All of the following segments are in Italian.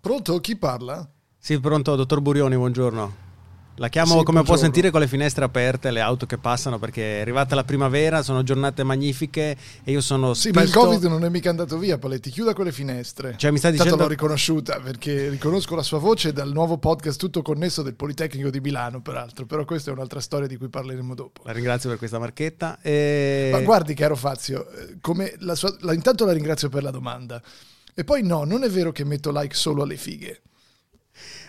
Pronto? Chi parla? Sì, pronto, dottor Burioni, buongiorno. La chiamo Sì, come può buongiorno. sentire con le finestre aperte, le auto che passano perché è arrivata la primavera, sono giornate magnifiche e io sono Sì, spinto... ma il Covid non è mica andato via, Paletti. Chiuda quelle finestre. Cioè, mi sta Tanto dicendo- l'ho riconosciuta perché riconosco la sua voce dal nuovo podcast tutto connesso del Politecnico di Milano, peraltro. Però questa è un'altra storia di cui parleremo dopo. La ringrazio per questa marchetta. E... Ma guardi, caro Fazio, eh, come la sua- la- intanto la ringrazio per la domanda. E poi no, non è vero che metto like solo alle fighe.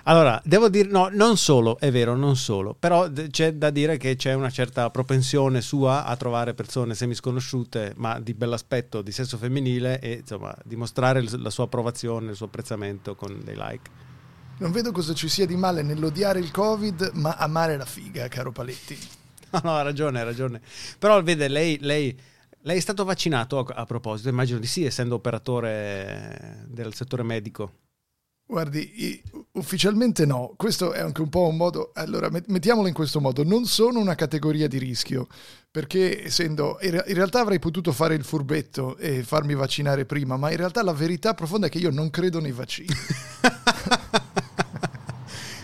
Allora, devo dire, no, non solo, è vero, non solo, però c'è da dire che c'è una certa propensione sua a trovare persone semisconosciute, ma di bell'aspetto, di sesso femminile e insomma dimostrare la sua approvazione, il suo apprezzamento con dei like. Non vedo cosa ci sia di male nell'odiare il Covid, ma amare la figa, caro Paletti. No, no, ha ragione, ha ragione. Però vede, lei, lei, lei è stato vaccinato a, proposito, immagino di sì, essendo operatore del settore medico. Guardi, ufficialmente no, questo è anche un po' un modo, allora met- mettiamolo in questo modo, non sono una categoria di rischio, perché essendo, in re- in realtà avrei potuto fare il furbetto e farmi vaccinare prima, ma in realtà la verità profonda è che io non credo nei vaccini.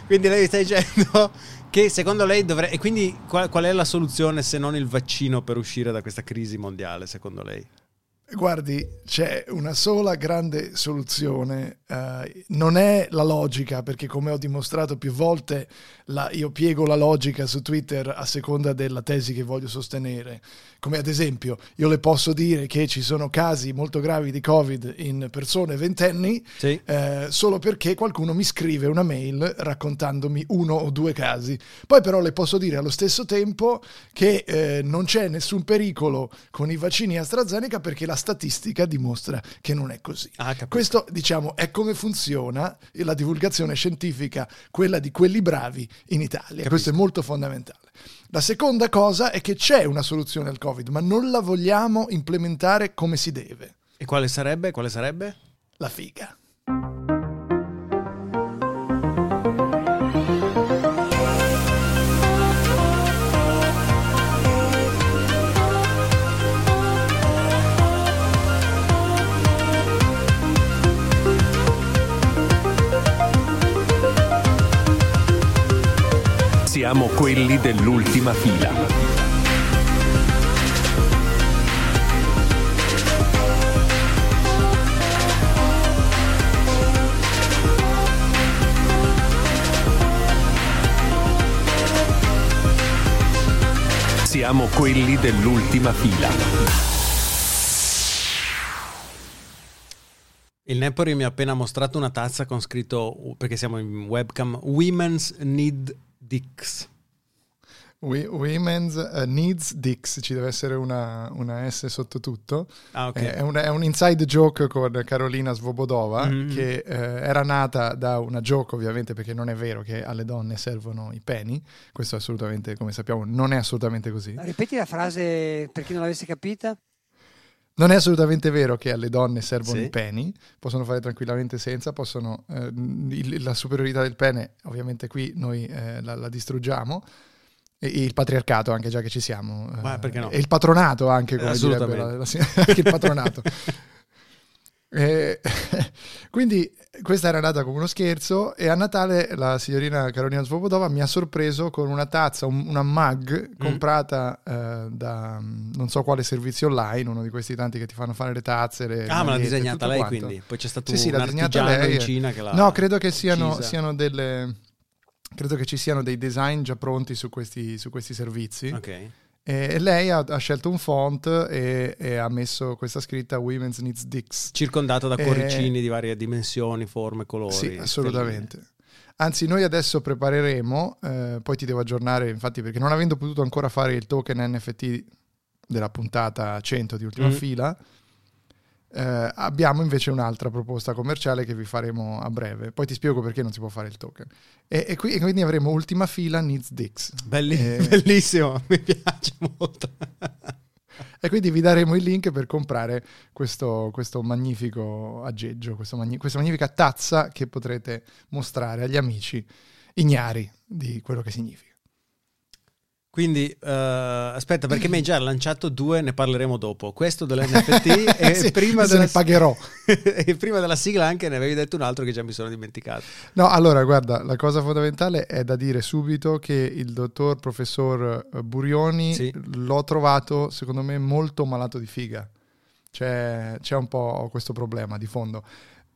Quindi lei sta dicendo che secondo lei dovrebbe... E quindi qual, qual è la soluzione se non il vaccino per uscire da questa crisi mondiale, secondo lei? Guardi, c'è una sola grande soluzione, eh, non è la logica, perché come ho dimostrato più volte, la- io piego la logica su Twitter a seconda della tesi che voglio sostenere. Come ad esempio, io le posso dire che ci sono casi molto gravi di Covid in persone ventenni, Sì. eh, solo perché qualcuno mi scrive una mail raccontandomi uno o due casi. Poi però le posso dire allo stesso tempo che eh, non c'è nessun pericolo con i vaccini AstraZeneca perché la statistica dimostra che non è così. Ah. Questo, diciamo, è come funziona la divulgazione scientifica, quella di quelli bravi in Italia. Questo è molto fondamentale. La seconda cosa è che c'è una soluzione al Covid, ma non la vogliamo implementare come si deve. E quale sarebbe? Quale sarebbe? La figa. Siamo quelli dell'ultima fila. Siamo quelli dell'ultima fila. Il Nepori mi ha appena mostrato una tazza con scritto, perché siamo in webcam, Women's Need Dicks. We- women's eh, Needs Dix, ci deve essere una, una S sotto tutto. Ah, ok. Eh, È, un, è un inside joke con Carolina Svobodova Mhm. che eh, era nata da una joke ovviamente perché non è vero che alle donne servono i peni, questo assolutamente come sappiamo non è assolutamente così. Ripeti la frase per chi non l'avesse capita. Non è assolutamente vero che alle donne servono Sì. i peni, possono fare tranquillamente senza, possono, eh, il- la superiorità del pene ovviamente qui noi eh, la, la distruggiamo. E il patriarcato anche già che ci siamo. eh, no? E il patronato anche, come direbbe la, la- anche il patronato. Eh, quindi questa era nata come uno scherzo e a Natale la signorina Carolina Svobodova mi ha sorpreso con una tazza, un- una mug Mm. comprata eh, da mm, non so quale servizio online, uno di questi tanti che ti fanno fare le tazze. Le Ah, ma l'ha disegnata lei quanto. quindi? Poi c'è stato Sì, sì, un artigiano lei. in Cina che l'ha No, credo che siano, siano delle... Credo che ci siano dei design già pronti su questi, su questi servizi. Ok. E, e lei ha, ha scelto un font e, e ha messo questa scritta Women's Needs Dicks. Circondato da Eh, corricini di varie dimensioni, forme, colori. Sì, assolutamente. Anzi, noi adesso prepareremo, eh, poi ti devo aggiornare, infatti, perché non avendo potuto ancora fare il token NFT della puntata 100 di ultima Mm. fila, eh, abbiamo invece un'altra proposta commerciale che vi faremo a breve. Poi ti spiego perché non si può fare il token. E, e qui- e quindi avremo ultima fila Needs Dix. Belli- Eh. Bellissimo, mi piace molto. E quindi vi daremo il link per comprare questo, questo magnifico aggeggio, questo magni- questa magnifica tazza che potrete mostrare agli amici ignari di quello che significa. Quindi eh, aspetta, perché mi hai già lanciato due, ne parleremo dopo. Questo dell'NFT e, Sì, prima se della, ne pagherò. e prima della sigla anche ne avevi detto un altro che già mi sono dimenticato. No, allora, guarda, la cosa fondamentale è da dire subito che il dottor professor eh, Burioni Sì. l'ho trovato, secondo me, molto malato di figa. C'è, c'è un po' questo problema di fondo.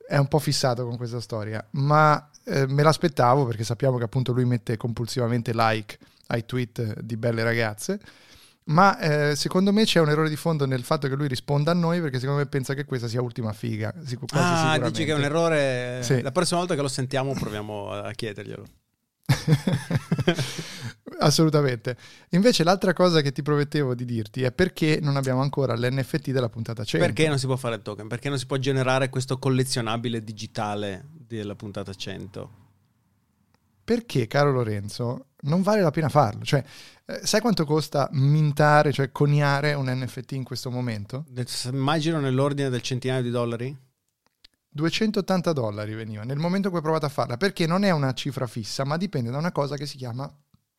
È un po' fissato con questa storia, ma eh, me l'aspettavo perché sappiamo che appunto lui mette compulsivamente like ai tweet di belle ragazze. Ma eh, secondo me c'è un errore di fondo nel fatto che lui risponda a noi perché secondo me pensa che questa sia ultima figa. quasi Ah, dici che è un errore. Sì. La prossima volta che lo sentiamo proviamo a chiederglielo. Assolutamente. Invece l'altra cosa che ti promettevo di dirti è perché non abbiamo ancora l'NFT della puntata 100. Perché non si può fare il token? Perché non si può generare questo collezionabile digitale della puntata 100? Perché, caro Lorenzo, non vale la pena farlo. Cioè, eh, sai quanto costa mintare, cioè coniare un NFT in questo momento? Immagino nell'ordine del centinaio di dollari. 280 dollari veniva nel momento in cui ho provato a farla, perché non è una cifra fissa, ma dipende da una cosa che si chiama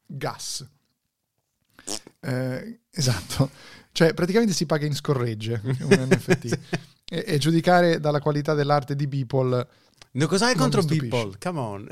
gas. Eh, esatto, cioè praticamente si paga in scorregge un NFT. E, e giudicare dalla qualità dell'arte di Beeple No, cos'hai contro. Beeple? Come on.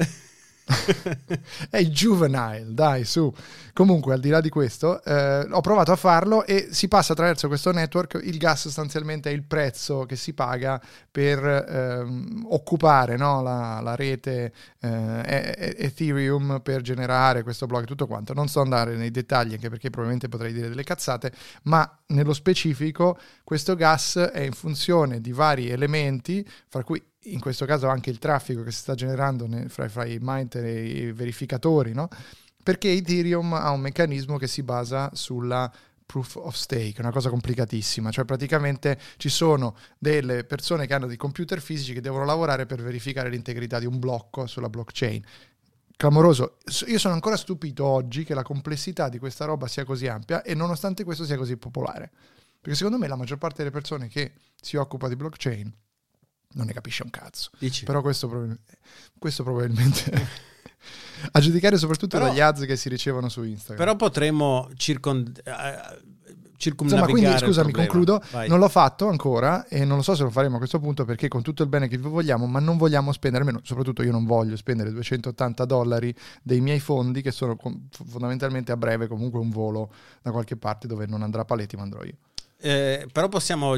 è il juvenile, dai, su. Comunque, al di là di questo, eh, ho provato a farlo e si passa attraverso questo network. Il gas sostanzialmente è il prezzo che si paga per ehm, occupare no, la, la rete eh, Ethereum per generare questo blog e tutto quanto. Non sto andare nei dettagli anche perché probabilmente potrei dire delle cazzate, ma nello specifico questo gas è in funzione di vari elementi, fra cui in questo caso anche il traffico che si sta generando ne- fra, fra i miner e i verificatori, no? perché Ethereum ha un meccanismo che si basa sulla proof of stake, una cosa complicatissima, cioè praticamente ci sono delle persone che hanno dei computer fisici che devono lavorare per verificare l'integrità di un blocco sulla blockchain. Clamoroso, io sono ancora stupito oggi che la complessità di questa roba sia così ampia e nonostante questo sia così popolare. Perché secondo me la maggior parte delle persone che si occupa di blockchain non ne capisce un cazzo. Dici? Però questo, probabil- questo probabilmente a giudicare soprattutto Però- dagli ads che si ricevono su Instagram. Però potremmo circon- eh, Insomma, circumnavigare quindi scusami, concludo. Vai. Non l'ho fatto ancora e non lo so se lo faremo a questo punto perché con tutto il bene che vi vogliamo, ma non vogliamo spendere, almeno soprattutto io non voglio spendere 280 dollari dei miei fondi che sono fondamentalmente a breve comunque un volo da qualche parte dove non andrà Paletti ma andrò io. Eh, però possiamo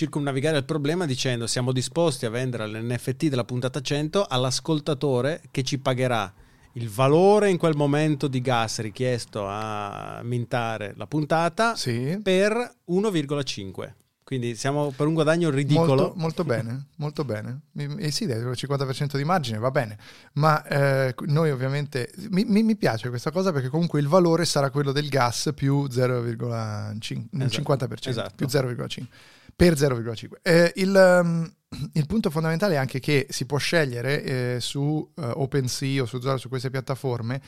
circumnavigare il problema dicendo siamo disposti a vendere l'NFT della puntata 100 all'ascoltatore che ci pagherà il valore in quel momento di gas richiesto a mintare la puntata Sì. per 1,5. Quindi siamo per un guadagno ridicolo. Molto, molto bene, molto bene. E sì, dai, il 50% di margine va bene, ma eh, noi ovviamente mi, mi- piace questa cosa perché comunque il valore sarà quello del gas più 0,5, un Esatto, 50%, esatto. più 0,5 per 0,5. Eh, il, um, il punto fondamentale è anche che si può scegliere eh, su eh, OpenSea o su Zora, su queste piattaforme,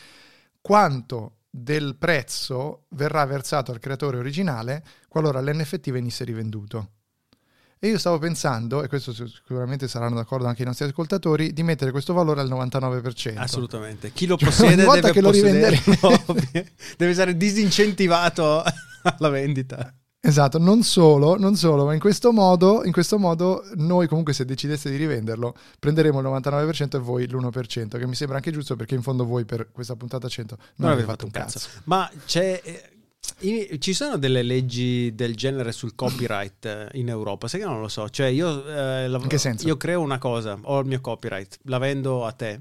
quanto del prezzo verrà versato al creatore originale qualora l'NFT venisse rivenduto. E io stavo pensando, e questo sicuramente saranno d'accordo anche i nostri ascoltatori, di mettere questo valore al 99%. Assolutamente. Chi lo Cioè, possiede volta deve che lo deve essere disincentivato alla vendita. Esatto, non solo, non solo, ma in questo modo, in questo modo noi comunque se decideste di rivenderlo prenderemo il 99% e voi l'1%, che mi sembra anche giusto perché in fondo voi per questa puntata 100 non, Non avete fatto un cazzo. Ma c'è, eh, ci sono delle leggi del genere sul copyright eh, in Europa? Sai che non lo so. Cioè, io, eh, lav- In che senso? io creo una cosa, ho il mio copyright, la vendo a te.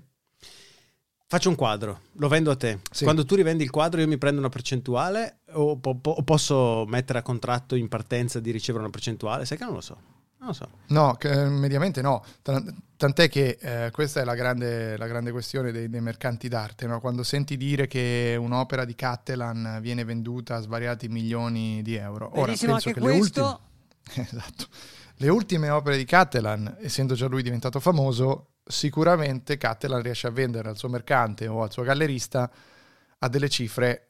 Faccio un quadro, lo vendo a te. Sì. Quando tu rivendi il quadro, io mi prendo una percentuale o, po- po- posso mettere a contratto in partenza di ricevere una percentuale? Sai che non lo so. Non lo so. No, che, eh, mediamente no. Tan- Tant'è che eh, questa è la grande, la grande questione dei, dei mercanti d'arte. no? Quando senti dire che un'opera di Cattelan viene venduta a svariati milioni di euro. Ora, Benissimo penso anche che le questo. ultime, esatto. le ultime opere di Cattelan, essendo già lui diventato famoso, sicuramente Cattelan riesce a vendere al suo mercante o al suo gallerista a delle cifre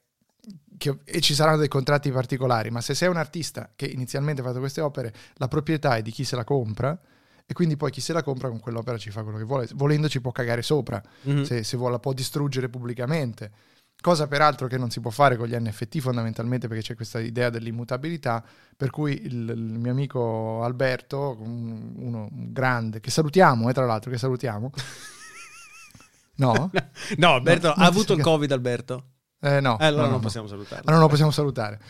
che- e ci saranno dei contratti particolari, ma se sei un artista che inizialmente ha fatto queste opere, la proprietà è di chi se la compra e quindi poi chi se la compra con quell'opera ci fa quello che vuole, volendo ci può cagare sopra, Mhm. se, se vuole la può distruggere pubblicamente. Cosa peraltro che non si può fare con gli NFT fondamentalmente perché c'è questa idea dell'immutabilità, per cui il, il mio amico Alberto, un- uno grande, che salutiamo, eh, tra l'altro, che salutiamo. No? No, Alberto, No, ha avuto il Covid, Alberto? Eh, no. Eh, allora no, no, non no. possiamo salutarlo. Allora non lo possiamo salutare.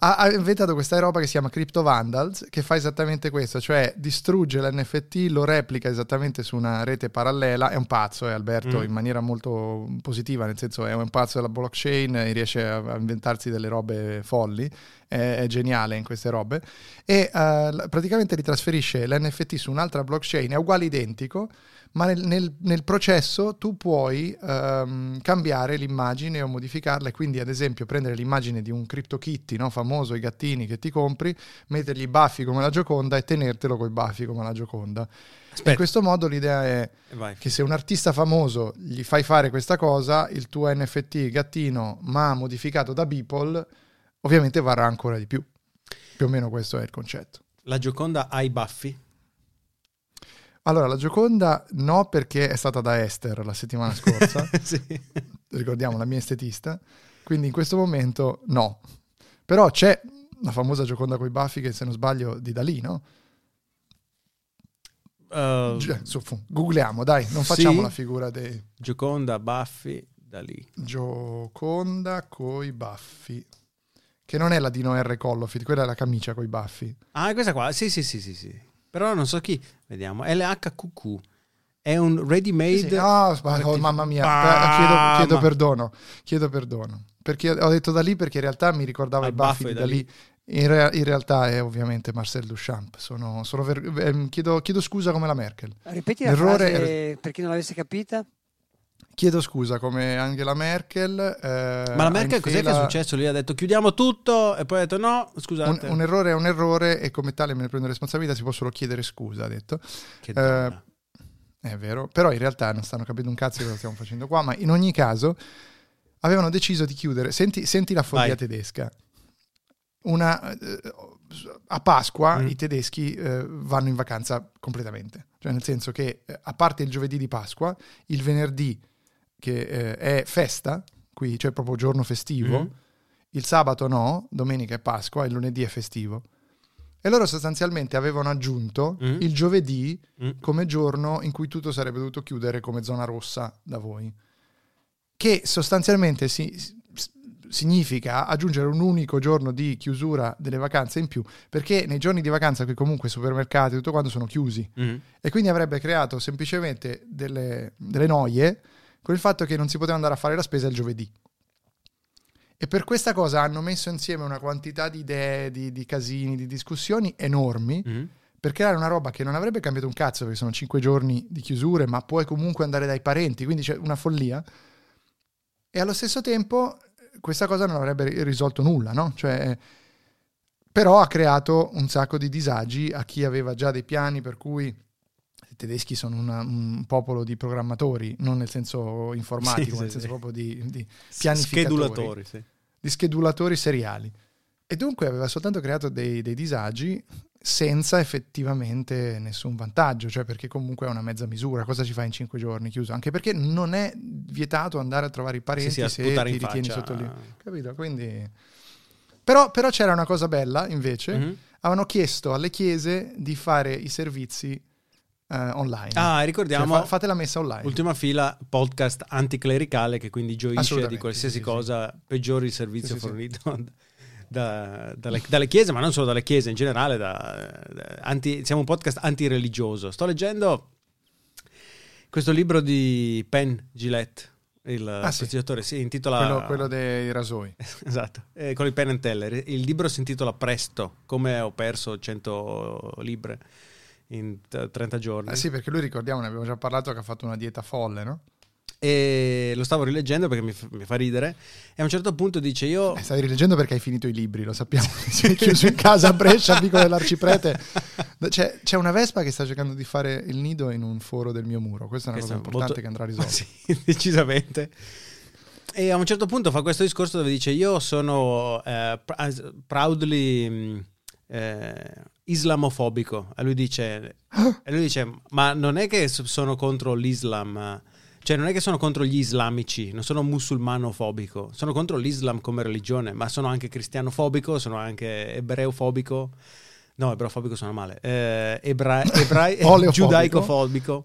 Ha, ha inventato questa roba che si chiama Crypto Vandals, che fa esattamente questo, cioè distrugge l'NFT, lo replica esattamente su una rete parallela. È un pazzo, è Alberto, Mm. in maniera molto positiva, nel senso è un pazzo della blockchain, e riesce a, a inventarsi delle robe folli, è, è geniale in queste robe. E l- praticamente ritrasferisce l'NFT su un'altra blockchain, è uguale identico, ma nel, nel- nel processo tu puoi ehm, cambiare l'immagine o modificarla e quindi ad esempio prendere l'immagine di un CryptoKitty no, famoso, i gattini che ti compri, mettergli i baffi come la Gioconda e tenertelo con i baffi come la Gioconda. Aspetta. In questo modo l'idea è Vai. che se un artista famoso gli fai fare questa cosa, il tuo NFT gattino ma modificato da Beeple ovviamente varrà ancora di più. Più o meno questo è il concetto. La Gioconda ha i baffi? Allora, la Gioconda no perché è stata da Esther la settimana scorsa, sì. ricordiamo la mia estetista, quindi in questo momento no. Però c'è la famosa Gioconda coi baffi che se non sbaglio di Dalì, no? Uh, su, googliamo, dai, non facciamo Sì. la figura dei Gioconda, baffi, da lì. Gioconda coi baffi. Che non è la Dino R. Collofit, quella è la camicia coi baffi. Ah, questa qua? Sì, sì, sì, sì, sì. Però non so chi. Vediamo. LHQQ. È un ready-made... Sì, sì. Ah, sbag- oh, mamma mia, Bam! Eh, chiedo, chiedo perdono, chiedo perdono. Perché ho detto da lì perché in realtà mi ricordava Al i baffi baffo di da da lì. In, rea- in realtà è ovviamente Marcel Duchamp. Sono, sono ver- ehm, chiedo, chiedo scusa come la Merkel. Ripeti la L'errore frase per chi non l'avesse capita. Chiedo scusa come Angela Merkel. eh, Ma la Merkel cos'è che è fila- successo? Lui ha detto chiudiamo tutto e poi ha detto no, Un, scusate. un errore è un errore e come tale me ne prendo responsabilità, si può solo chiedere scusa, ha detto. Che donna. È vero, però in realtà non stanno capendo un cazzo di cosa stiamo facendo qua, ma in ogni caso avevano deciso di chiudere. Senti, senti la follia tedesca. Una, eh, a Pasqua Mm. i tedeschi eh, vanno in vacanza completamente, cioè nel senso che eh, a parte il giovedì di Pasqua, il venerdì che eh, è festa, qui cioè proprio giorno festivo, Mm. il sabato no, domenica è Pasqua, il lunedì è festivo. E loro sostanzialmente avevano aggiunto Mm. il giovedì Mm. come giorno in cui tutto sarebbe dovuto chiudere come zona rossa da voi. Che sostanzialmente si- significa aggiungere un unico giorno di chiusura delle vacanze in più, perché nei giorni di vacanza qui comunque i supermercati e tutto quanto sono chiusi Mm. e quindi avrebbe creato semplicemente delle, delle noie con il fatto che non si poteva andare a fare la spesa il giovedì. E per questa cosa hanno messo insieme una quantità di idee, di, di casini, di discussioni enormi Mm. per creare una roba che non avrebbe cambiato un cazzo perché sono cinque giorni di chiusure, ma puoi comunque andare dai parenti, quindi c'è una follia. E allo stesso tempo eh, questa cosa non avrebbe ri- risolto nulla, no? Cioè, però ha creato un sacco di disagi a chi aveva già dei piani per cui i tedeschi sono una- un popolo di programmatori, non nel senso informatico, Sì, sì, nel senso proprio di, di pianificatori Schedulatori, sì. di schedulatori seriali. E dunque aveva soltanto creato dei, dei disagi senza effettivamente nessun vantaggio, cioè perché comunque è una mezza misura, cosa ci fai in cinque giorni chiuso? Anche perché non è vietato andare a trovare i parenti Sì, sì, se ti ritieni faccia. sotto lì. Capito? Quindi... Però, però c'era una cosa bella invece, Mhm. avevano chiesto alle chiese di fare i servizi eh, online. Ah, Cioè, ricordiamo, fa- fate la messa online. ultima fila, podcast anticlericale che quindi gioisce di qualsiasi sì, sì, sì. cosa peggiori il servizio Sì, fornito da- dalle, dalle chiese, ma non solo dalle chiese, in generale. da- da- anti- siamo un podcast antireligioso. Sto leggendo questo libro di Penn Gillette, il Ah, sì. si intitola... Quello, quello dei rasoi. Esatto, eh, con il Penn and Teller. Il libro si intitola Presto, come ho perso 100 libre in t- 30 giorni. Eh sì, perché lui ricordiamo, ne abbiamo già parlato, che ha fatto una dieta folle, no? E lo stavo rileggendo perché mi, f- mi fa ridere. E a un certo punto dice: Io. Eh, Stavi rileggendo perché hai finito i libri, lo sappiamo. Sei chiuso in casa a Brescia, Vico dell'Arciprete. C'è, c'è una vespa che sta cercando di fare il nido in un foro del mio muro. Questa è una Questo cosa importante molto- che andrà risolta. Sì, decisamente. E a un certo punto fa questo discorso dove dice: Io sono eh, pr- proudly mh, eh, islamofobico. E lui dice: e lui dice: Ma non è che so- sono contro l'Islam. Cioè, non è che sono contro gli islamici, non sono musulmanofobico, sono contro l'Islam come religione, ma sono anche cristianofobico, sono anche ebreofobico. No, ebreofobico sono male. Eh, ebra- ebra- giudaicofobico.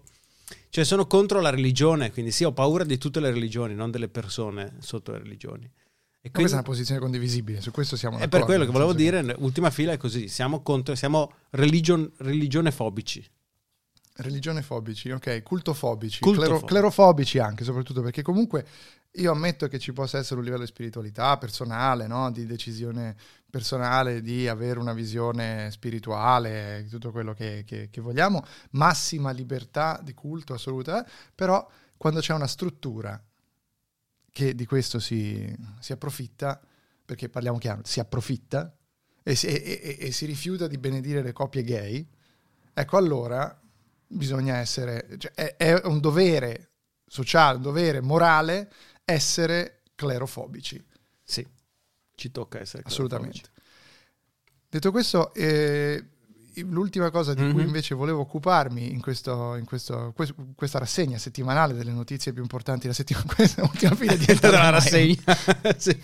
Cioè, sono contro la religione, quindi sì, ho paura di tutte le religioni, non delle persone sotto le religioni. E quindi- Questa è una posizione condivisibile, su questo siamo è per d'accordo, quello che volevo dire, ultima fila è così, siamo contro, siamo religion, religione fobici. Religione fobici, ok, cultofobici, Cultofobici. clero- clerofobici anche, soprattutto perché comunque io ammetto che ci possa essere un livello di spiritualità personale, no? di decisione personale, di avere una visione spirituale, tutto quello che, che- che vogliamo, massima libertà di culto assoluta, però quando c'è una struttura che di questo si, si approfitta, perché parliamo chiaro, si approfitta e si, e- e- si rifiuta di benedire le coppie gay, ecco allora bisogna essere, cioè, è, è un dovere sociale, un dovere morale essere clerofobici, Sì, ci tocca essere assolutamente. Detto questo, eh, l'ultima cosa di cui Mhm. invece volevo occuparmi in, questo, in questo- quest- questa rassegna settimanale delle notizie più importanti della settimana, questa ultima fila di della rassegna. sì.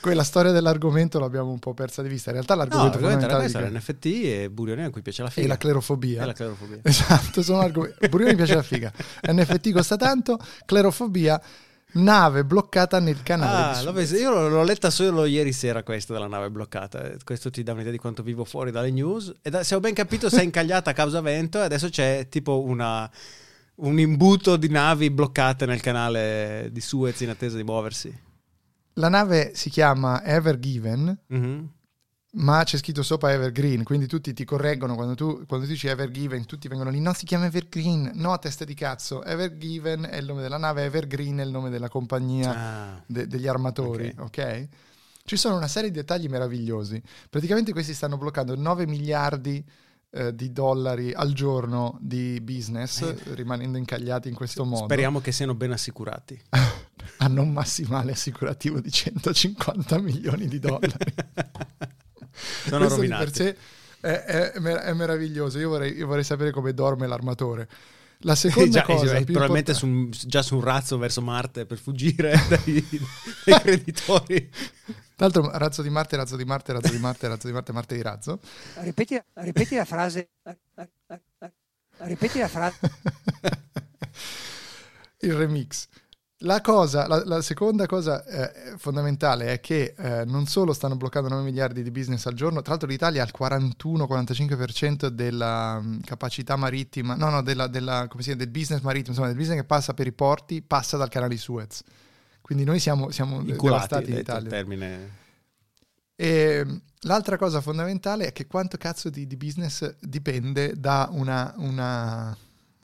Quella storia dell'argomento l'abbiamo un po' persa di vista. In realtà No, l'argomento era fondamentale questo, di che- l'NFT e Burioni a cui piace la figa. e la clerofobia. E la clerofobia. Esatto, sono argomenti. Mi piace la figa. NFT costa tanto, clerofobia, nave bloccata nel canale. Ah, io l'ho letta solo ieri sera questa della nave bloccata. Eh, Questo ti dà un'idea di quanto vivo fuori dalle news. E da- se ho ben capito, si è incagliata a causa vento e adesso c'è tipo una- un imbuto di navi bloccate nel canale di Suez in attesa di muoversi. La nave si chiama Ever Given, Mhm. Ma c'è scritto sopra Evergreen, quindi tutti ti correggono quando tu, quando tu dici Ever Given, tutti vengono lì, no, si chiama Evergreen, no, testa di cazzo, Ever Given è il nome della nave, Evergreen è il nome della compagnia Ah, de- degli armatori, ok? Ci sono una serie di dettagli meravigliosi. Praticamente questi stanno bloccando 9 miliardi eh, di dollari al giorno di business, rimanendo incagliati in questo modo. speriamo che siano ben assicurati. Hanno un massimale assicurativo di 150 milioni di dollari. Sono Questo di rovinati. per sé è, è mer- è meraviglioso. Io vorrei, io vorrei sapere come dorme l'armatore. La seconda Già, cosa eh, più probabilmente su un- già su un razzo verso Marte per fuggire dai, dai creditori. Tra l'altro, razzo di Marte, razzo di Marte, razzo di Marte, razzo di Marte, Marte di razzo. Ripeti, ripeti la frase. Ripeti la frase. il remix. La, cosa, la, la seconda cosa eh, fondamentale è che eh, non solo stanno bloccando 9 miliardi di business al giorno, tra l'altro l'Italia ha il 41-45% della mm, capacità marittima, no, no, della, della- come si chiama, del business marittimo, insomma, del business che passa per i porti, passa dal canale di Suez. Quindi noi siamo, siamo Inculati, in Italia. termine. E mm, l'altra cosa fondamentale è che quanto cazzo di, di business dipende da una, una,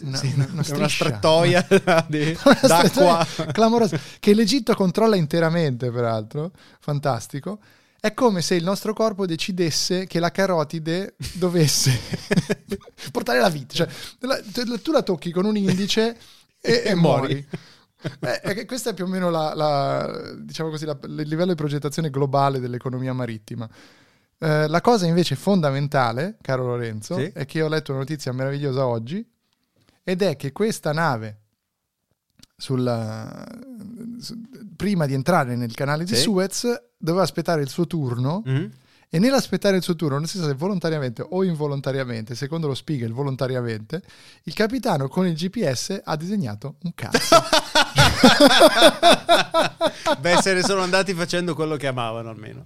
una, Sì, una, una una strettoia di- d'acqua. clamorosa che l'Egitto controlla interamente, peraltro, fantastico. È come se il nostro corpo decidesse che la carotide dovesse portare la vita. Cioè, la- tu- la tocchi con un indice e, e muori. Eh, questo è più o meno la- la- diciamo così, il livello di progettazione globale dell'economia marittima. Eh, la cosa invece fondamentale, caro Lorenzo, Sì. è che ho letto una notizia meravigliosa oggi ed è che questa nave sulla- su- prima di entrare nel canale di Sì. Suez doveva aspettare il suo turno Mhm. e nell'aspettare il suo turno, non si sa se volontariamente o involontariamente, secondo lo Spiegel volontariamente, il capitano con il GPS ha disegnato un cazzo. Beh, se ne sono andati facendo quello che amavano almeno.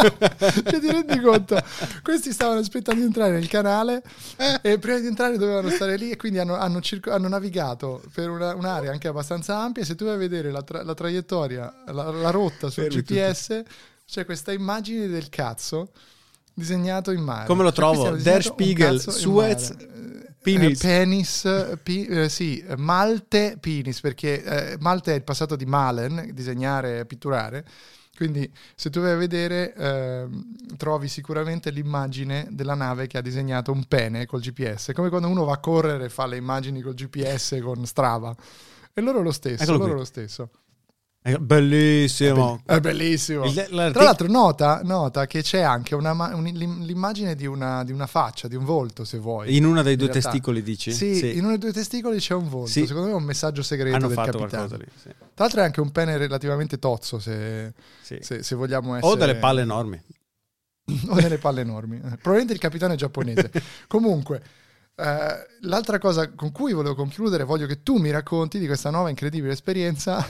Cioè, ti rendi conto? Questi stavano aspettando di entrare nel canale e prima di entrare dovevano stare lì e quindi hanno, hanno circo- hanno navigato per una- un'area anche abbastanza ampia. Se tu vai a vedere la, tra- la traiettoria, la, la rotta sul Fermi GPS, c'è questa immagine del cazzo disegnato in mare. Come lo Cioè, trovo? Der Spiegel, Suez. Eh, penis. eh, penis, pi- eh, sì, Malte, penis, perché eh, Malte è il passato di Malen, disegnare, pitturare. Quindi se tu vai a vedere ehm, trovi sicuramente l'immagine della nave che ha disegnato un pene col GPS, È come quando uno va a correre e fa le immagini col GPS con Strava. E loro lo stesso, Eccolo loro qui. lo stesso. È bellissimo. È bellissimo. Il- Tra l'altro nota, nota che c'è anche una un- l'im- l'immagine di una, di una faccia, di un volto se vuoi. In una dei due realtà. testicoli dici? Sì, in uno dei due testicoli c'è un volto. Sì. Secondo me è un messaggio segreto Hanno del fatto capitano. qualcosa lì. sì. Tra l'altro è anche un pene relativamente tozzo se, Sì. se- se vogliamo essere... O delle palle enormi. o delle palle enormi. Probabilmente il capitano è giapponese. Comunque, eh, l'altra cosa con cui volevo concludere, voglio che tu mi racconti di questa nuova incredibile esperienza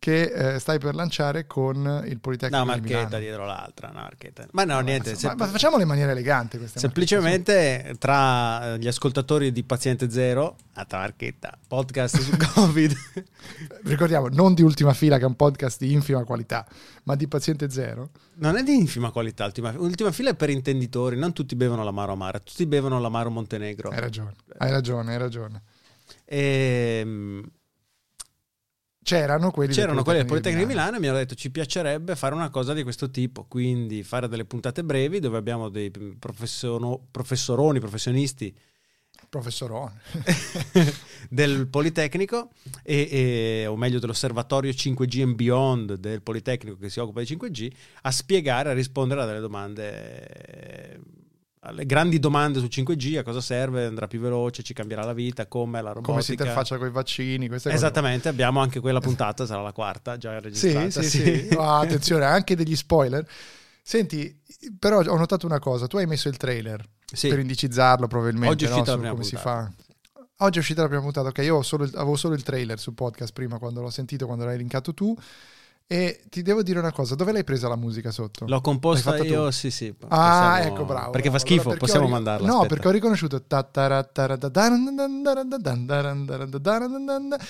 che eh, stai per lanciare con il Politecnico di marchetta dietro l'altra, marchetta. Ma no, niente. Ma, sem- ma facciamole in maniera elegante semplicemente tra eh, gli ascoltatori di Paziente Zero, altra marchetta, podcast su Covid. marchette. Ricordiamo, non di ultima fila che è un podcast di infima qualità, ma di Paziente Zero. non è di infima qualità. Ultima, ultima fila è per intenditori. Non tutti bevono l'amaro amara, tutti bevono l'amaro Montenegro. Hai ragione, hai ragione, hai ragione. Ehm, C'erano quelli C'erano quelli del Politecnico di Milano. E mi hanno detto ci piacerebbe fare una cosa di questo tipo, quindi fare delle puntate brevi dove abbiamo dei professono- professoroni, professionisti Professorone. del Politecnico e, e- o meglio dell'osservatorio 5G and Beyond del Politecnico che si occupa di 5G a spiegare, a rispondere a delle domande alle grandi domande su 5G, a cosa serve, andrà più veloce, ci cambierà la vita, come la robotica. Come si interfaccia con i vaccini. queste cose. Esattamente, abbiamo anche quella puntata, sarà la quarta, già Sì, registrata. sì, sì. Ah, attenzione, anche degli spoiler. Senti, però ho notato una cosa, tu hai messo il trailer Sì. per indicizzarlo probabilmente, Oggi è no? uscita la su prima come si puntata. fa. Oggi è uscita la prima puntata, ok, io solo avevo solo il trailer sul podcast prima quando l'ho sentito, quando l'hai linkato tu e ti devo dire una cosa, dove l'hai presa la musica sotto? L'ho composta io, tu? sì sì. Ah, ecco, bravo. Perché fa schifo, allora, perché possiamo ho... mandarla. No, aspetta. perché ho riconosciuto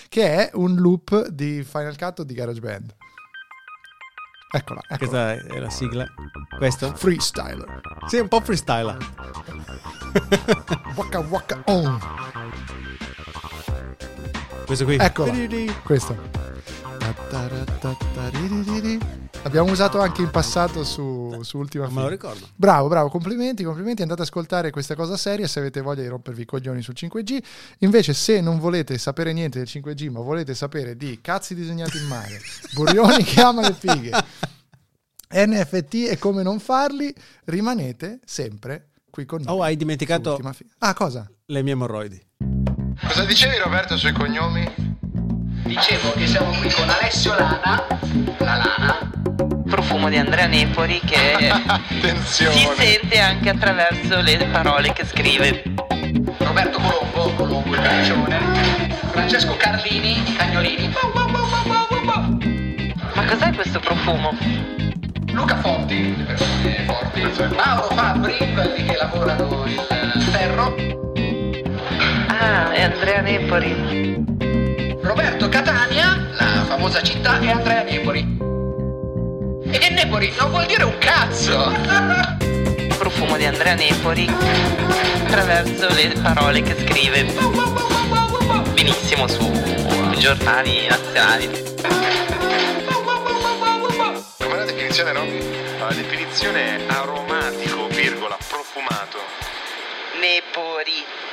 che è un loop di Final Cut o di GarageBand. Eccola, eccola. Questa è la sigla. Questo? Freestyler. Sì, è un po' freestyler. waka waka on. Questo qui. Ecco. Questo. L'abbiamo usato anche in passato su, su Ultima Non me lo ricordo. Bravo, bravo, complimenti, complimenti. Andate ad ascoltare questa cosa seria se avete voglia di rompervi i coglioni sul 5G. Invece, se non volete sapere niente del 5G, ma volete sapere di cazzi disegnati in mare, burrioni che ama le fighe, NFT e come non farli, rimanete sempre qui con noi. Oh, hai dimenticato Fila. Ah, cosa? le mie emorroidi. Cosa dicevi Roberto sui cognomi? Dicevo che siamo qui con Alessio Lana, la Lana, profumo di Andrea Nepori che si sente anche attraverso le parole che scrive. Roberto Colombo, Colombo il caggione, Francesco Carlini, i cagnolini, Ma cos'è questo profumo? Luca Forti, le persone forti, Mauro Fabbri, quelli che lavorano il ferro, Ah, è Andrea Nepori. Famosa città, e Andrea Nepori. E che Nepori non vuol dire un cazzo! Profumo di Andrea Nepori attraverso le parole che scrive. Benissimo su giornali nazionali. Com'è la definizione, Robby? La definizione è aromatico, virgola, profumato. Nepori.